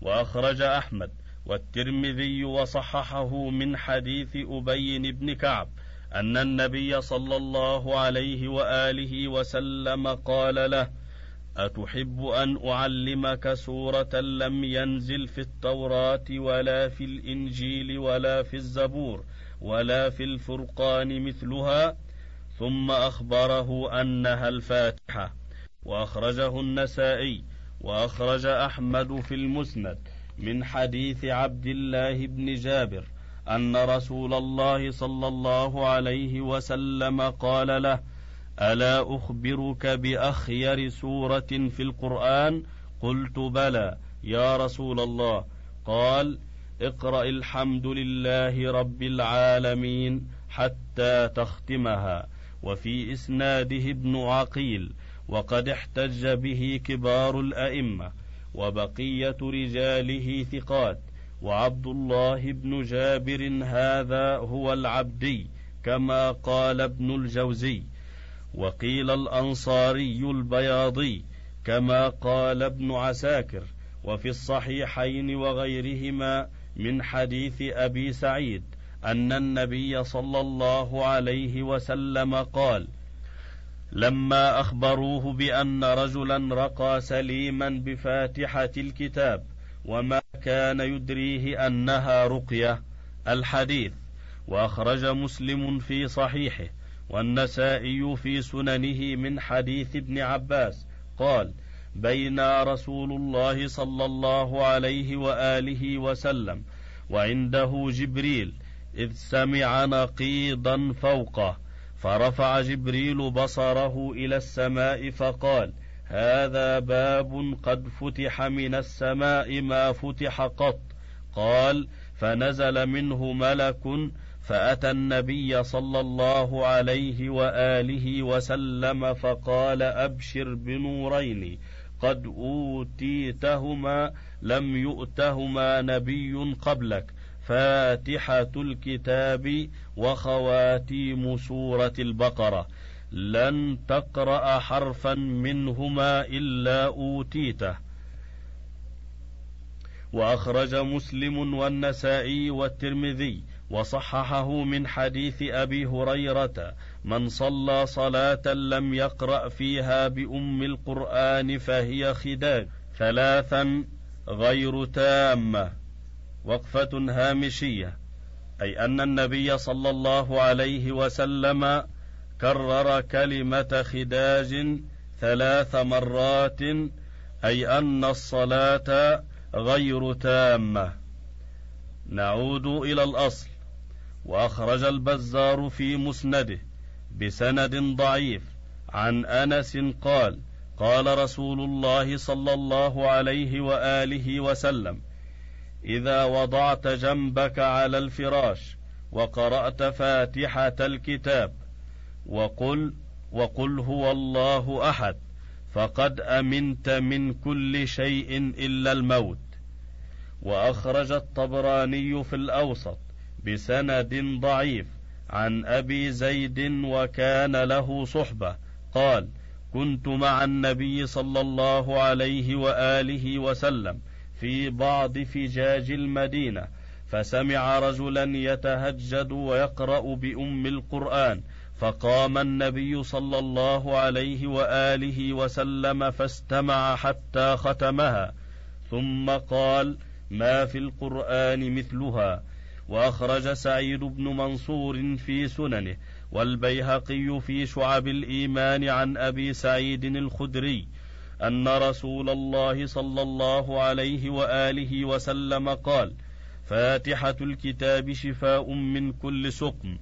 وأخرج أحمد والترمذي وصححه من حديث أبي بن كعب أن النبي صلى الله عليه وآله وسلم قال له أتحب أن أعلمك سورة لم ينزل في التوراة ولا في الإنجيل ولا في الزبور ولا في الفرقان مثلها؟ ثم أخبره أنها الفاتحة. وأخرجه النسائي وأخرج أحمد في المسند من حديث عبد الله بن جابر أن رسول الله صلى الله عليه وسلم قال له ألا أخبرك بأخير سورة في القرآن؟ قلت بلى يا رسول الله. قال اقرأ الحمد لله رب العالمين حتى تختمها. وفي إسناده ابن عقيل وقد احتج به كبار الأئمة وبقية رجاله ثقات وعبد الله بن جابر هذا هو العبدي كما قال ابن الجوزي وقيل الأنصاري البياضي كما قال ابن عساكر وفي الصحيحين وغيرهما من حديث أبي سعيد أن النبي صلى الله عليه وسلم قال لما أخبروه بأن رجلا رقى سليما بفاتحة الكتاب وما كان يدريه أنها رقية الحديث. وأخرج مسلم في صحيحه والنسائي في سننه من حديث ابن عباس قال بينا رسول الله صلى الله عليه وآله وسلم وعنده جبريل إذ سمع نقيضا فوقه. فرفع جبريل بصره إلى السماء فقال هذا باب قد فتح من السماء ما فتح قط. قال فنزل منه ملك فأتى النبي صلى الله عليه وآله وسلم فقال أبشر بنورين قد أوتيتهما لم يؤتهما نبي قبلك. فاتحة الكتاب وخواتيم سورة البقرة. لن تقرأ حرفا منهما إلا أوتيته. وأخرج مسلم والنسائي والترمذي وصححه من حديث أبي هريرة من صلى صلاة لم يقرأ فيها بأم القرآن فهي خداج. ثلاثا غير تامة. وقفة هامشية أي أن النبي صلى الله عليه وسلم كرر كلمة خداج ثلاث مرات أي أن الصلاة غير تامة. نعود إلى الأصل وأخرج البزار في مسنده بسند ضعيف عن أنس قال قال رسول الله صلى الله عليه وآله وسلم إذا وضعت جنبك على الفراش وقرأت فاتحة الكتاب وقل وقل هو الله أحد فقد أمنت من كل شيء إلا الموت. وأخرج الطبراني في الأوسط بسند ضعيف عن أبي زيد وكان له صحبة قال كنت مع النبي صلى الله عليه وآله وسلم في بعض فجاج المدينة فسمع رجلا يتهجد ويقرأ بأم القرآن فقام النبي صلى الله عليه وآله وسلم فاستمع حتى ختمها ثم قال ما في القرآن مثلها وأخرج سعيد بن منصور في سننه والبيهقي في شعب الإيمان عن أبي سعيد الخدري أن رسول الله صلى الله عليه وآله وسلم قال فاتحة الكتاب شفاء من كل سقم.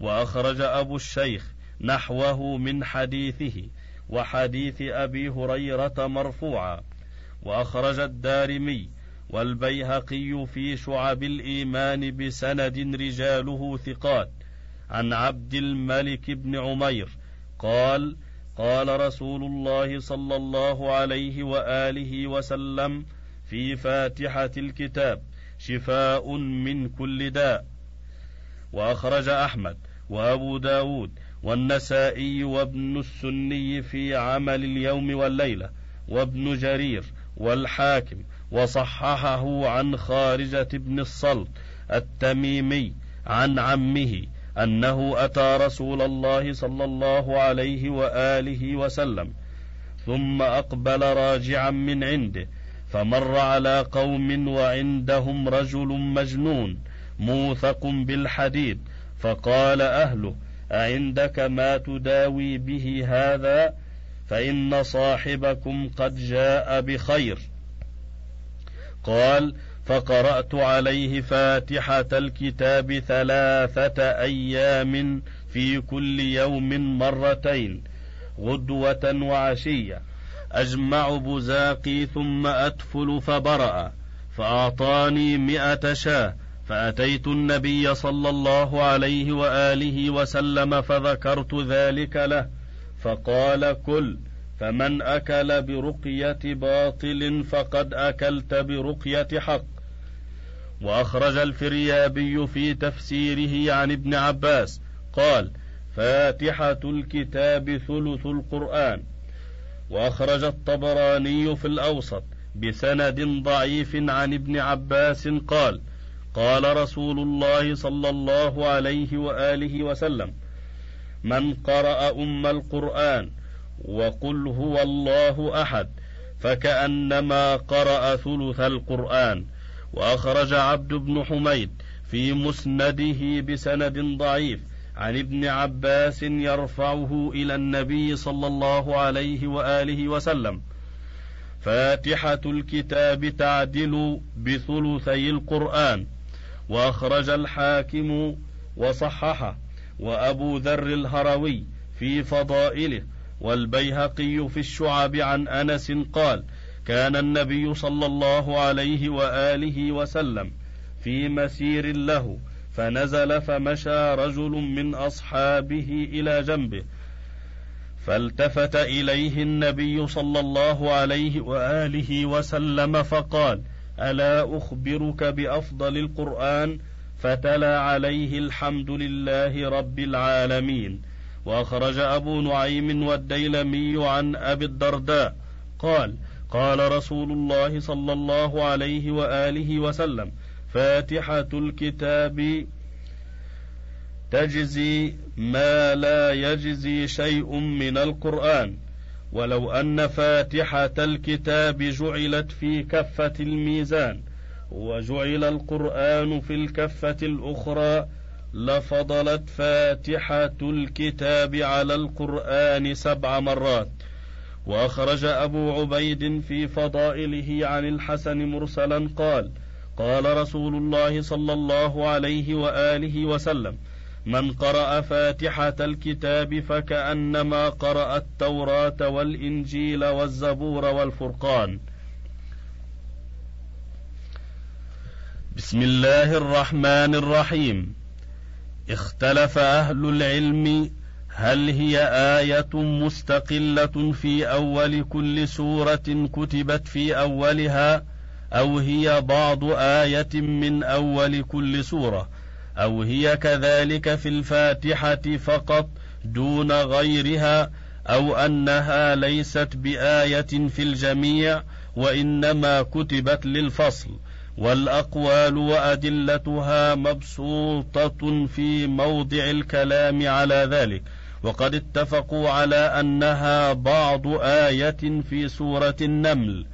وأخرج أبو الشيخ نحوه من حديثه وحديث أبي هريرة مرفوعا. وأخرج الدارمي والبيهقي في شعب الإيمان بسند رجاله ثقات. عن عبد الملك بن عمير قال قال رسول الله صلى الله عليه وآله وسلم في فاتحة الكتاب شفاء من كل داء. وأخرج أحمد وأبو داود والنسائي وابن السني في عمل اليوم والليلة وابن جرير والحاكم وصححه عن خارجة بن الصلت التميمي عن عمه أنه أتى رسول الله صلى الله عليه وآله وسلم ثم أقبل راجعا من عنده فمر على قوم وعندهم رجل مجنون موثق بالحديد فقال أهله أعندك ما تداوي به هذا؟ فإن صاحبكم قد جاء بخير. قال فقرأت عليه فاتحة الكتاب ثلاثة أيام في كل يوم مرتين غدوة وعشية. أجمع بزاقي ثم أدفل فبرأ فأعطاني مئة شاة. فأتيت النبي صلى الله عليه وآله وسلم فذكرت ذلك له فقال كل فمن أكل برقية باطل فقد أكلت برقية حق. وأخرج الفريابي في تفسيره عن ابن عباس قال فاتحة الكتاب ثلث القرآن. وأخرج الطبراني في الأوسط بسند ضعيف عن ابن عباس قال قال رسول الله صلى الله عليه وآله وسلم من قرأ أم القرآن وقل هو الله أحد فكأنما قرأ ثلث القرآن. وأخرج عبد بن حميد في مسنده بسند ضعيف عن ابن عباس يرفعه إلى النبي صلى الله عليه وآله وسلم. فاتحة الكتاب تعدل بثلثي القرآن. وأخرج الحاكم وصححه. وأبو ذر الهروي في فضائله. والبيهقي في الشعب عن أنس قال كان النبي صلى الله عليه وآله وسلم في مسير له فنزل فمشى رجل من أصحابه إلى جنبه فالتفت إليه النبي صلى الله عليه وآله وسلم فقال ألا أخبرك بأفضل القرآن؟ فتلا عليه الحمد لله رب العالمين. وأخرج أبو نعيم والديلمي عن أبي الدرداء قال قال رسول الله صلى الله عليه وآله وسلم فاتحة الكتاب تجزي ما لا يجزي شيء من القرآن. ولو أن فاتحة الكتاب جعلت في كفة الميزان وجعل القرآن في الكفة الأخرى لفضلت فاتحة الكتاب على القرآن سبع مرات. وأخرج أبو عبيد في فضائله عن الحسن مرسلا قال: قال رسول الله صلى الله عليه وآله وسلم من قرأ فاتحة الكتاب فكأنما قرأ التوراة والإنجيل والزبور والفرقان. بسم الله الرحمن الرحيم. اختلف أهل العلم هل هي آية مستقلة في أول كل سورة كتبت في أولها أو هي بعض آية من أول كل سورة أو هي كذلك في الفاتحة فقط دون غيرها أو أنها ليست بآية في الجميع وإنما كتبت للفصل والأقوال وأدلتها مبسوطة في موضع الكلام على ذلك. وقد اتفقوا على أنها بعض آية في سورة النمل.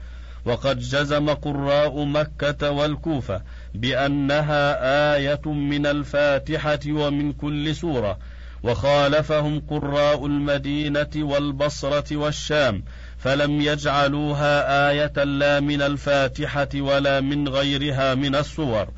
وقد جزم قراء مكة والكوفة بأنها آية من الفاتحة ومن كل سورة. وخالفهم قراء المدينة والبصرة والشام فلم يجعلوها آية لا من الفاتحة ولا من غيرها من السور.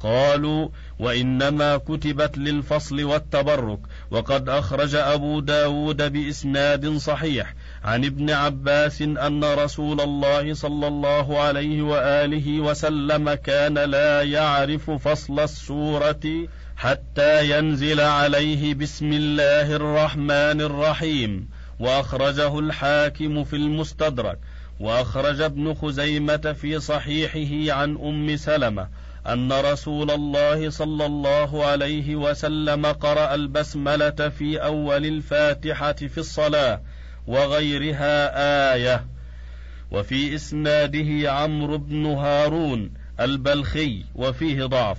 قالوا وإنما كتبت للفصل والتبرك. وقد أخرج أبو داود بإسناد صحيح عن ابن عباس أن رسول الله صلى الله عليه وآله وسلم كان لا يعرف فصل السورة حتى ينزل عليه بسم الله الرحمن الرحيم. وأخرجه الحاكم في المستدرك. وأخرج ابن خزيمة في صحيحه عن أم سلمة. أن رسول الله صلى الله عليه وسلم قرأ البسملة في أول الفاتحة في الصلاة وغيرها آية. وفي إسناده عمرو بن هارون البلخي وفيه ضعف.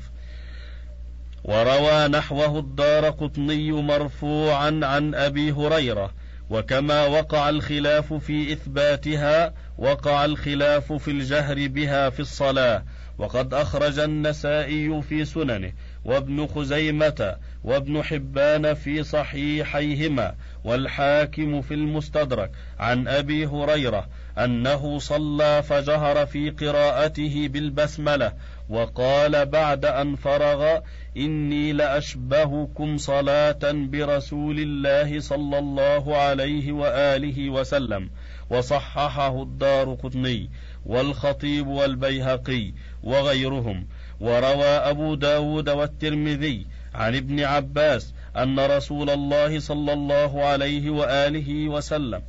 وروى نحوه الدار قطني مرفوعا عن أبي هريرة. وكما وقع الخلاف في إثباتها وقع الخلاف في الجهر بها في الصلاة. وقد أخرج النسائي في سننه وابن خزيمة وابن حبان في صحيحيهما والحاكم في المستدرك عن أبي هريرة أنه صلى فجهر في قراءته بالبسملة وقال بعد أن فرغ إني لأشبهكم صلاة برسول الله صلى الله عليه وآله وسلم وصححه الدار قطني والخطيب والبيهقي وغيرهم. وروى أبو داود والترمذي عن ابن عباس أن رسول الله صلى الله عليه وآله وسلم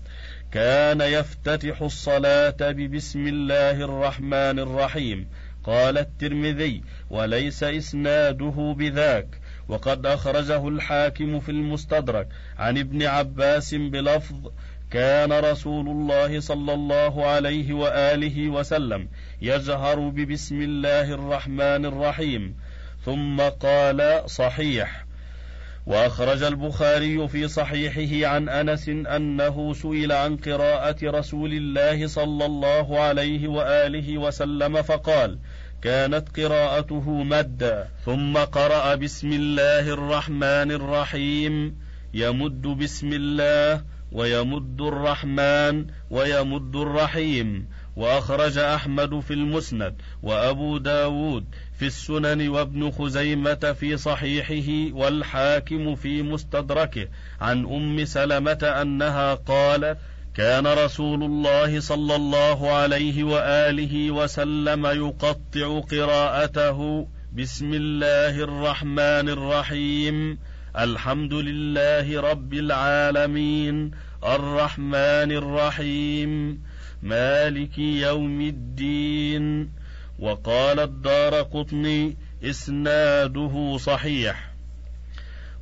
كان يفتتح الصلاة ببسم الله الرحمن الرحيم. قال الترمذي وليس إسناده بذاك. وقد أخرجه الحاكم في المستدرك عن ابن عباس بلفظ كان رسول الله صلى الله عليه وآله وسلم يجهر ببسم الله الرحمن الرحيم ثم قال صحيح. وأخرج البخاري في صحيحه عن أنس أنه سئل عن قراءة رسول الله صلى الله عليه وآله وسلم فقال كانت قراءته مدا ثم قرأ بسم الله الرحمن الرحيم يمد بسم الله ويمد الرحمن ويمد الرحيم وأخرج أحمد في المسند وأبو داود في السنن وابن خزيمة في صحيحه والحاكم في مستدركه. عن أم سلمة أنها قالت كان رسول الله صلى الله عليه وآله وسلم يقطع قراءته بسم الله الرحمن الرحيم الحمد لله رب العالمين الرحمن الرحيم مالك يوم الدين وقال الدار قطني إسناده صحيح.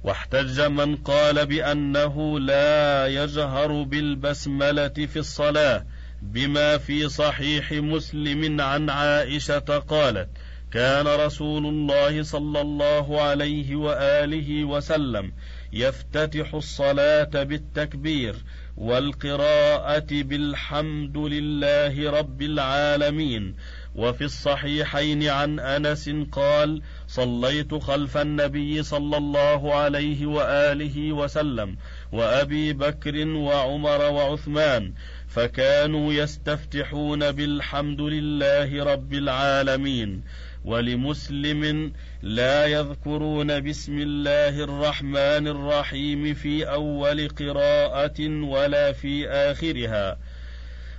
واحتج من قال بأنه لا يجهر بالبسملة في الصلاة بما في صحيح مسلم عن عائشة قالت كان رسول الله صلى الله عليه وآله وسلم يفتتح الصلاة بالتكبير والقراءة بالحمد لله رب العالمين. وفي الصحيحين عن أنس قال صليت خلف النبي صلى الله عليه وآله وسلم وأبي بكر وعمر وعثمان فكانوا يستفتحون بالحمد لله رب العالمين ولمسلم لا يذكرون بسم الله الرحمن الرحيم في أول قراءة ولا في آخرها.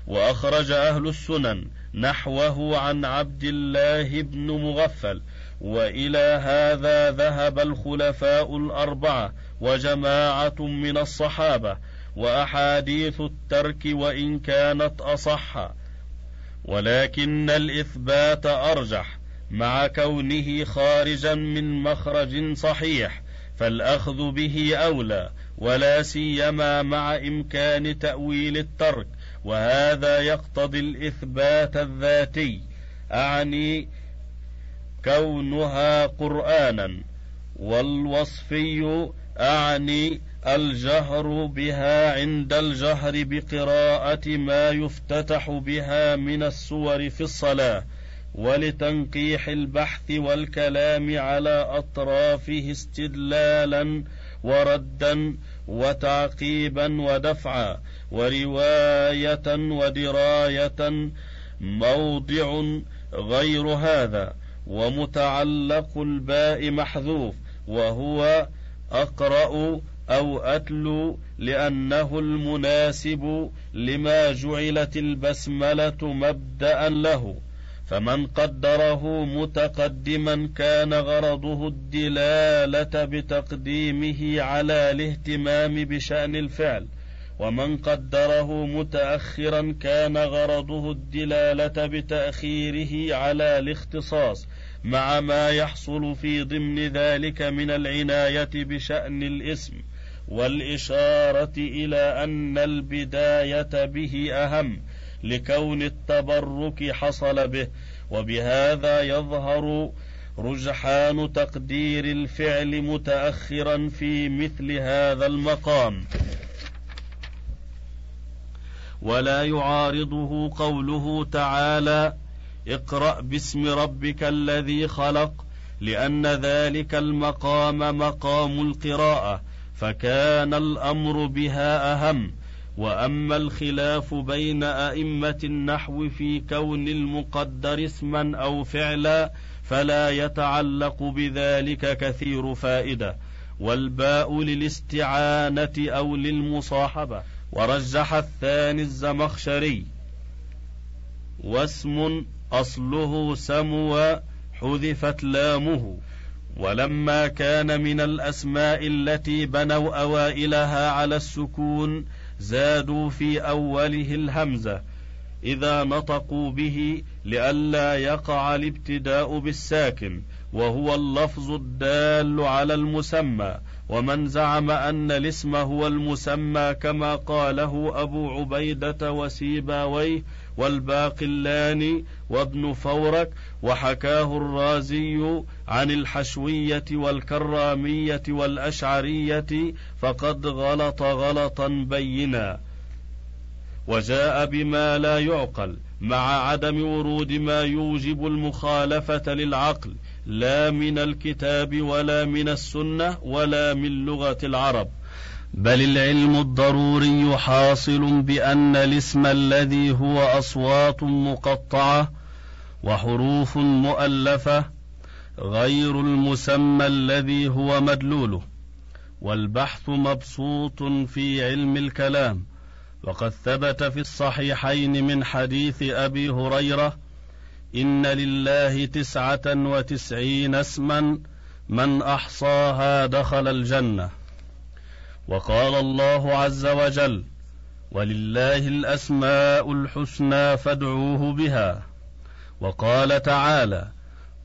وأخرج أهل السنن نحوه عن عبد الله بن مغفل وإلى هذا ذهب الخلفاء الأربعة وجماعة من الصحابة وأحاديث الترك وإن كانت أصح. ولكن الإثبات أرجح مع كونه خارجا من مخرج صحيح فالأخذ به أولى ولا سيما مع إمكان تأويل الترك. وهذا يقتضي الإثبات الذاتي. أعني كونها قرانا. والوصفي أعني الجهر بها عند الجهر بقراءة ما يفتتح بها من السور في الصلاة ولتنقيح البحث والكلام على أطرافه استدلالا وردا وتعقيبا ودفعا ورواية ودراية موضع غير هذا ومتعلق الباء محذوف وهو أقرأ أو اتلو لأنه المناسب لما جعلت البسملة مبدأ له. فمن قدره متقدما كان غرضه الدلالة بتقديمه على الاهتمام بشأن الفعل. ومن قدره متأخرا كان غرضه الدلالة بتأخيره على الاختصاص مع ما يحصل في ضمن ذلك من العناية بشأن الاسم. والإشارة إلى أن البداية به أهم لكون التبرك حصل به وبهذا يظهر رجحان تقدير الفعل متاخرا في مثل هذا المقام. ولا يعارضه قوله تعالى اقرأ باسم ربك الذي خلق لأن ذلك المقام مقام القراءة فكان الأمر بها أهم. وأما الخلاف بين أئمة النحو في كون المقدر اسما أو فعلا فلا يتعلق بذلك كثير فائدة. والباء للاستعانة أو للمصاحبة. ورجح الثاني الزمخشري. واسم أصله سمو حذفت لامه. ولما كان من الأسماء التي بنوا أوائلها على السكون زادوا في أوله الهمزة. إذا نطقوا به لئلا يقع الابتداء بالساكن وهو اللفظ الدال على المسمى. ومن زعم أن الاسم هو المسمى كما قاله أبو عبيدة وسيباويه والباقلاني وابن فورك وحكاه الرازي عن الحشوية والكرامية والأشعرية فقد غلط غلطا بينا. وجاء بما لا يعقل مع عدم ورود ما يوجب المخالفة للعقل لا من الكتاب ولا من السنة ولا من لغة العرب. بل العلم الضروري حاصل بأن الاسم الذي هو أصوات مقطعة وحروف مؤلفة غير المسمى الذي هو مدلوله والبحث مبسوط في علم الكلام. وقد ثبت في الصحيحين من حديث أبي هريرة إن لله تسعة وتسعين اسما من أحصاها دخل الجنة. وقال الله عز وجل ولله الأسماء الحسنى فادعوه بها وقال تعالى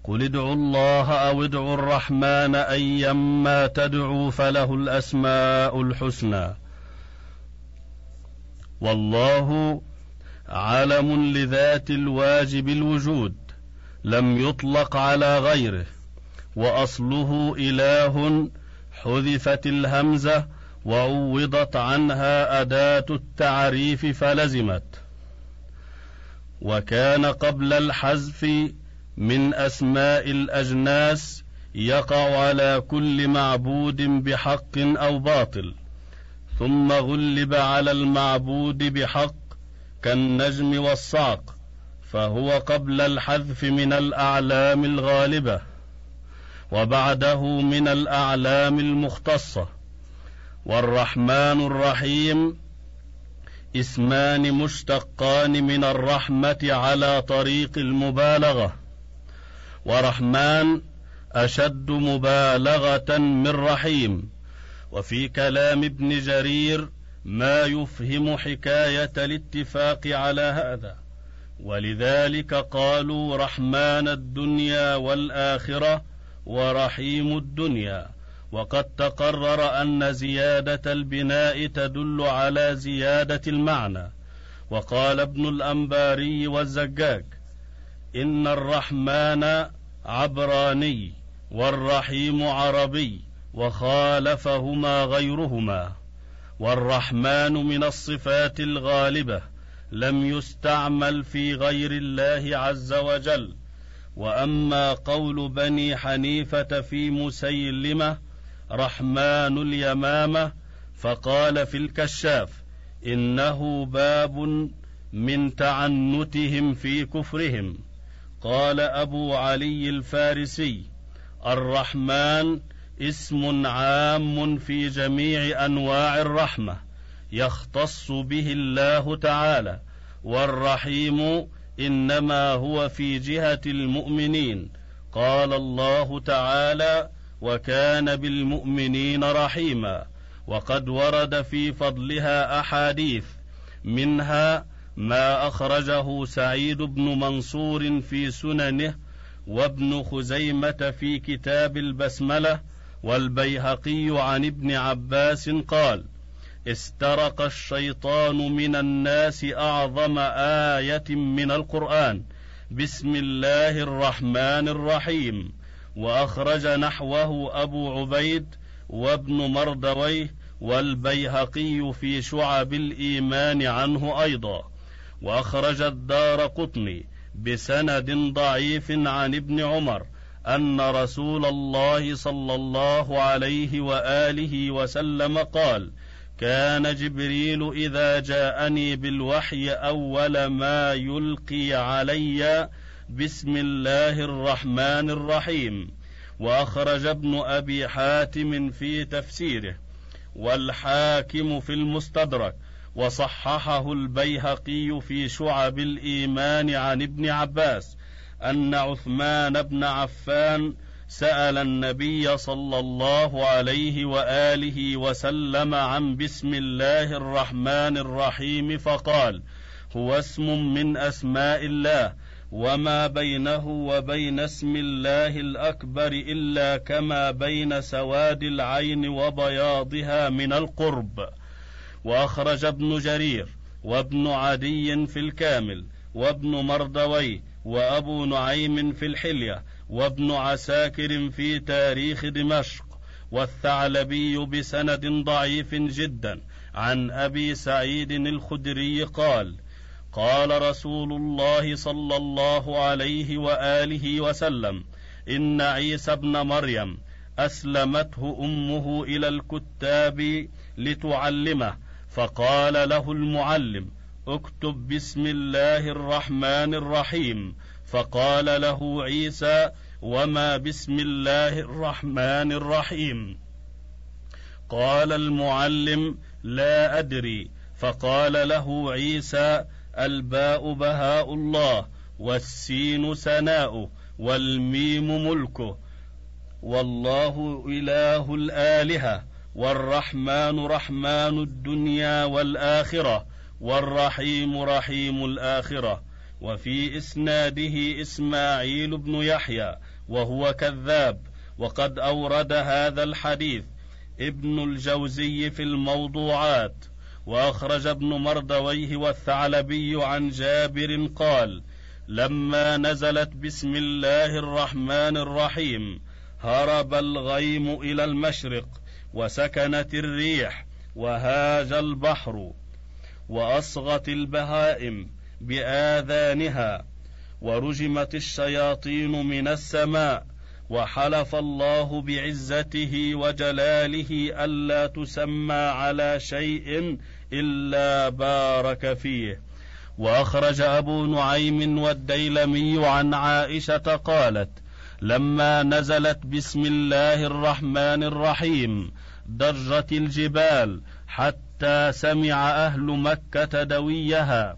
قل ادعوا الله أو ادعوا الرحمن ايما تدعوا فله الأسماء الحسنى والله علم لذات الواجب الوجود لم يطلق على غيره وأصله إله حذفت الهمزة وعوضت عنها أداة التعريف فلزمت. وكان قبل الحذف من أسماء الأجناس يقع على كل معبود بحق أو باطل ثم غلب على المعبود بحق كالنجم والصعق فهو قبل الحذف من الأعلام الغالبة وبعده من الأعلام المختصة. والرحمن الرحيم اسمان مشتقان من الرحمة على طريق المبالغة. ورحمن أشد مبالغة من رحيم. وفي كلام ابن جرير ما يفهم حكاية الاتفاق على هذا. ولذلك قالوا رحمن الدنيا والآخرة ورحيم الدنيا. وقد تقرر أن زيادة البناء تدل على زيادة المعنى. وقال ابن الأنباري والزجاج إن الرحمن عبراني والرحيم عربي وخالفهما غيرهما. والرحمن من الصفات الغالبة لم يستعمل في غير الله عز وجل. وأما قول بني حنيفة في مسيلمة رحمن اليمامة فقال في الكشاف إنه باب من تعنتهم في كفرهم. قال أبو علي الفارسي الرحمن اسم عام في جميع أنواع الرحمة يختص به الله تعالى والرحيم إنما هو في جهة المؤمنين. قال الله تعالى وكان بالمؤمنين رحيما. وقد ورد في فضلها أحاديث منها ما أخرجه سعيد بن منصور في سننه وابن خزيمة في كتاب البسملة والبيهقي عن ابن عباس قال استرق الشيطان من الناس أعظم آية من القرآن. بسم الله الرحمن الرحيم. وأخرج نحوه أبو عبيد وابن مردويه والبيهقي في شعب الإيمان عنه أيضا. وأخرج الدار قطني بسند ضعيف عن ابن عمر أن رسول الله صلى الله عليه وآله وسلم قال كان جبريل إذا جاءني بالوحي أول ما يلقي علي بسم الله الرحمن الرحيم وأخرج ابن أبي حاتم في تفسيره والحاكم في المستدرك وصححه البيهقي في شعب الإيمان عن ابن عباس أن عثمان بن عفان سأل النبي صلى الله عليه وآله وسلم عن بسم الله الرحمن الرحيم فقال هو اسم من أسماء الله وما بينه وبين اسم الله الأكبر إلا كما بين سواد العين وبياضها من القرب. وأخرج ابن جرير وابن عدي في الكامل وابن مردوي وأبو نعيم في الحلية وابن عساكر في تاريخ دمشق والثعلبي بسند ضعيف جدا عن أبي سعيد الخدري قال قال رسول الله صلى الله عليه وآله وسلم إن عيسى ابن مريم أسلمته أمه إلى الكتاب لتعلمه فقال له المعلم اكتب بسم الله الرحمن الرحيم. فقال له عيسى وما بسم الله الرحمن الرحيم؟ قال المعلم لا أدري. فقال له عيسى الباء بهاء الله والسين سناؤه والميم ملكه والله إله الآلهة والرحمن رحمن الدنيا والآخرة. والرحيم رحيم الآخرة وفي إسناده إسماعيل بن يحيى وهو كذاب وقد أورد هذا الحديث ابن الجوزي في الموضوعات وأخرج ابن مردويه والثعلبي عن جابر قال لما نزلت بسم الله الرحمن الرحيم هرب الغيم إلى المشرق وسكنت الريح وهاج البحر وأصغت البهائم بآذانها ورجمت الشياطين من السماء وحلف الله بعزته وجلاله ألا تسمى على شيء إلا بارك فيه. وأخرج أبو نعيم والديلمي عن عائشة قالت لما نزلت بسم الله الرحمن الرحيم ضجت الجبال حتى سمع أهل مكة دويها.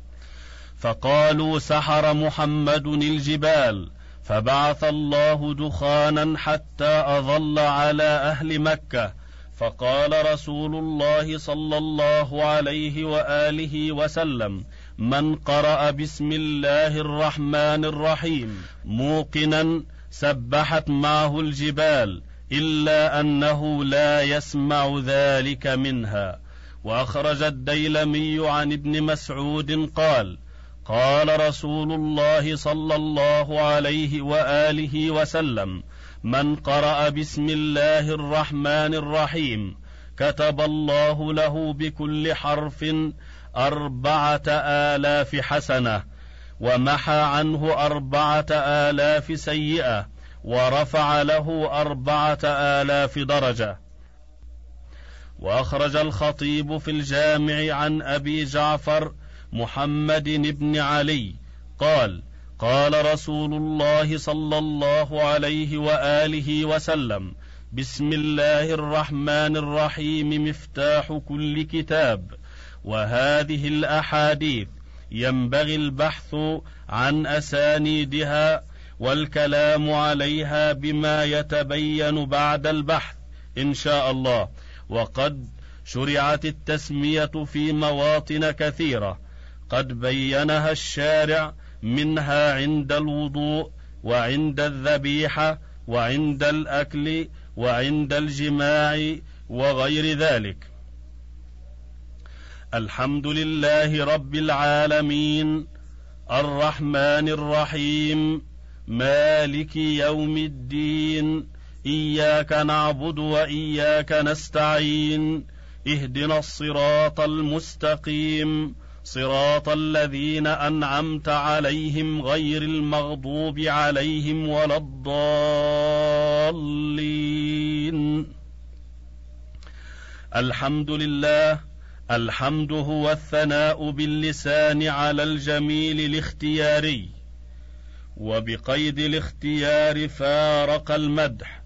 فقالوا سحر محمد الجبال فبعث الله دخانا حتى أظل على أهل مكة. فقال رسول الله صلى الله عليه وآله وسلم من قرأ بسم الله الرحمن الرحيم موقنا سبحت معه الجبال إلا أنه لا يسمع ذلك منها. وأخرج الديلمي عن ابن مسعود قال قال رسول الله صلى الله عليه وآله وسلم من قرأ بسم الله الرحمن الرحيم كتب الله له بكل حرف أربعة آلاف حسنة ومحى عنه أربعة آلاف سيئة ورفع له أربعة آلاف درجة. وأخرج الخطيب في الجامع عن أبي جعفر محمد بن علي قال قال رسول الله صلى الله عليه وآله وسلم بسم الله الرحمن الرحيم مفتاح كل كتاب. وهذه الأحاديث ينبغي البحث عن أسانيدها والكلام عليها بما يتبين بعد البحث إن شاء الله. وقد شرعت التسمية في مواطن كثيرة. قد بينها الشارع منها عند الوضوء وعند الذبيحة وعند الأكل وعند الجماع وغير ذلك. الحمد لله رب العالمين الرحمن الرحيم مالك يوم الدين إياك نعبد وإياك نستعين. اهدنا الصراط المستقيم. صراط الذين أنعمت عليهم غير المغضوب عليهم ولا الضالين. الحمد لله. الحمد هو الثناء باللسان على الجميل الاختياري. وبقيد الاختيار فارق المدح.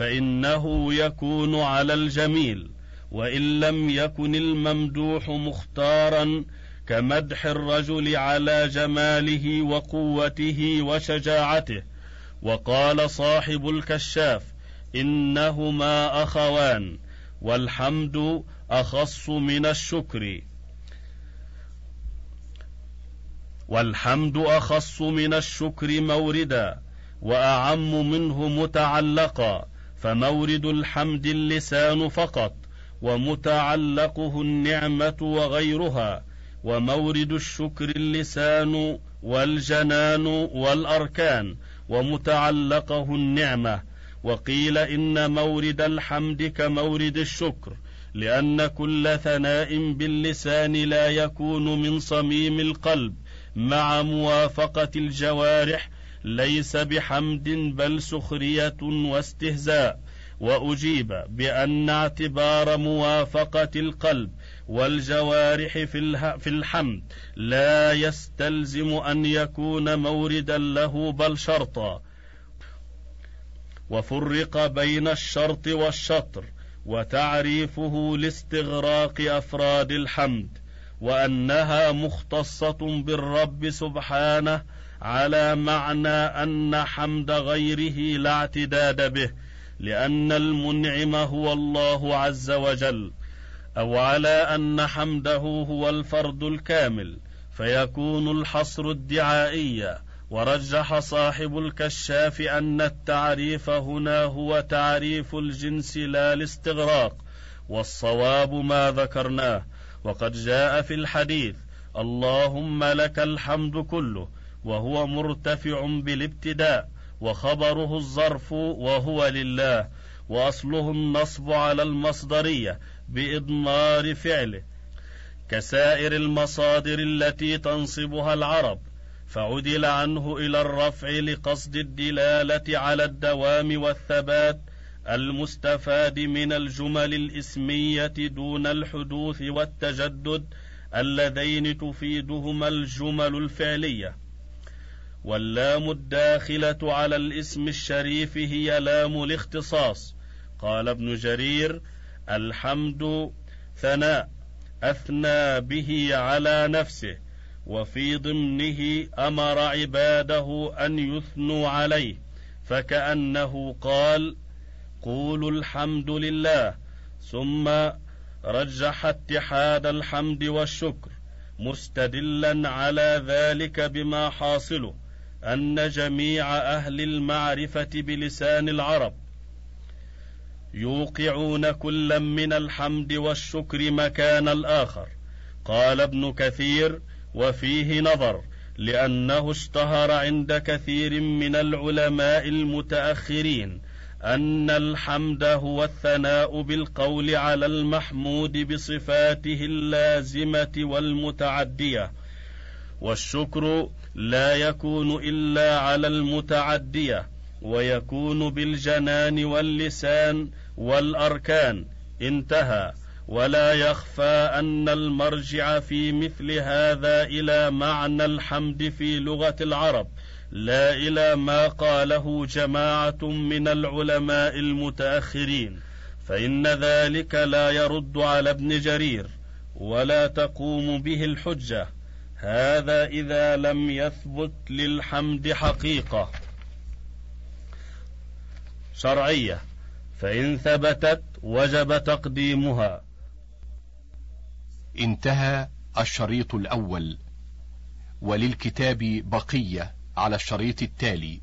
فإنه يكون على الجميل وإن لم يكن الممدوح مختارا كمدح الرجل على جماله وقوته وشجاعته. وقال صاحب الكشاف إنهما أخوان والحمد أخص من الشكر. والحمد أخص من الشكر موردا وأعم منه متعلقا. فمورد الحمد اللسان فقط ومتعلقه النعمة وغيرها ومورد الشكر اللسان والجنان والأركان ومتعلقه النعمة. وقيل إن مورد الحمد كمورد الشكر لأن كل ثناء باللسان لا يكون من صميم القلب مع موافقة الجوارح ليس بحمد بل سخرية واستهزاء. وأجيب بأن اعتبار موافقة القلب والجوارح في الحمد لا يستلزم أن يكون موردا له بل شرطا. وفرق بين الشرط والشطر وتعريفه لاستغراق أفراد الحمد وأنها مختصة بالرب سبحانه على معنى أن حمد غيره لا اعتداد به لأن المنعم هو الله عز وجل أو على أن حمده هو الفرد الكامل فيكون الحصر الدعائي ورجح صاحب الكشاف أن التعريف هنا هو تعريف الجنس لا الاستغراق والصواب ما ذكرناه وقد جاء في الحديث اللهم لك الحمد كله وهو مرتفع بالابتداء وخبره الظرف وهو لله وأصله النصب على المصدرية بإضمار فعله. كسائر المصادر التي تنصبها العرب فعدل عنه إلى الرفع لقصد الدلالة على الدوام والثبات المستفاد من الجمل الإسمية دون الحدوث والتجدد اللذين تفيدهما الجمل الفعلية. واللام الداخلة على الاسم الشريف هي لام الاختصاص. قال ابن جرير الحمد ثناء أثنى به على نفسه وفي ضمنه أمر عباده أن يثنوا عليه فكأنه قال قولوا الحمد لله ثم رجح اتحاد الحمد والشكر مستدلا على ذلك بما حاصله. أن جميع أهل المعرفة بلسان العرب يوقعون كلا من الحمد والشكر مكان الآخر. قال ابن كثير وفيه نظر لأنه اشتهر عند كثير من العلماء المتأخرين أن الحمد هو الثناء بالقول على المحمود بصفاته اللازمة والمتعدية والشكر لا يكون إلا على المتعدية ويكون بالجنان واللسان والأركان. انتهى. ولا يخفى أن المرجع في مثل هذا إلى معنى الحمد في لغة العرب. لا إلى ما قاله جماعة من العلماء المتأخرين. فإن ذلك لا يرد على ابن جرير ولا تقوم به الحجة. هذا إذا لم يثبت للحمد حقيقة. شرعية. فإن ثبتت وجب تقديمها. انتهى الشريط الأول. وللكتاب بقية على الشريط التالي.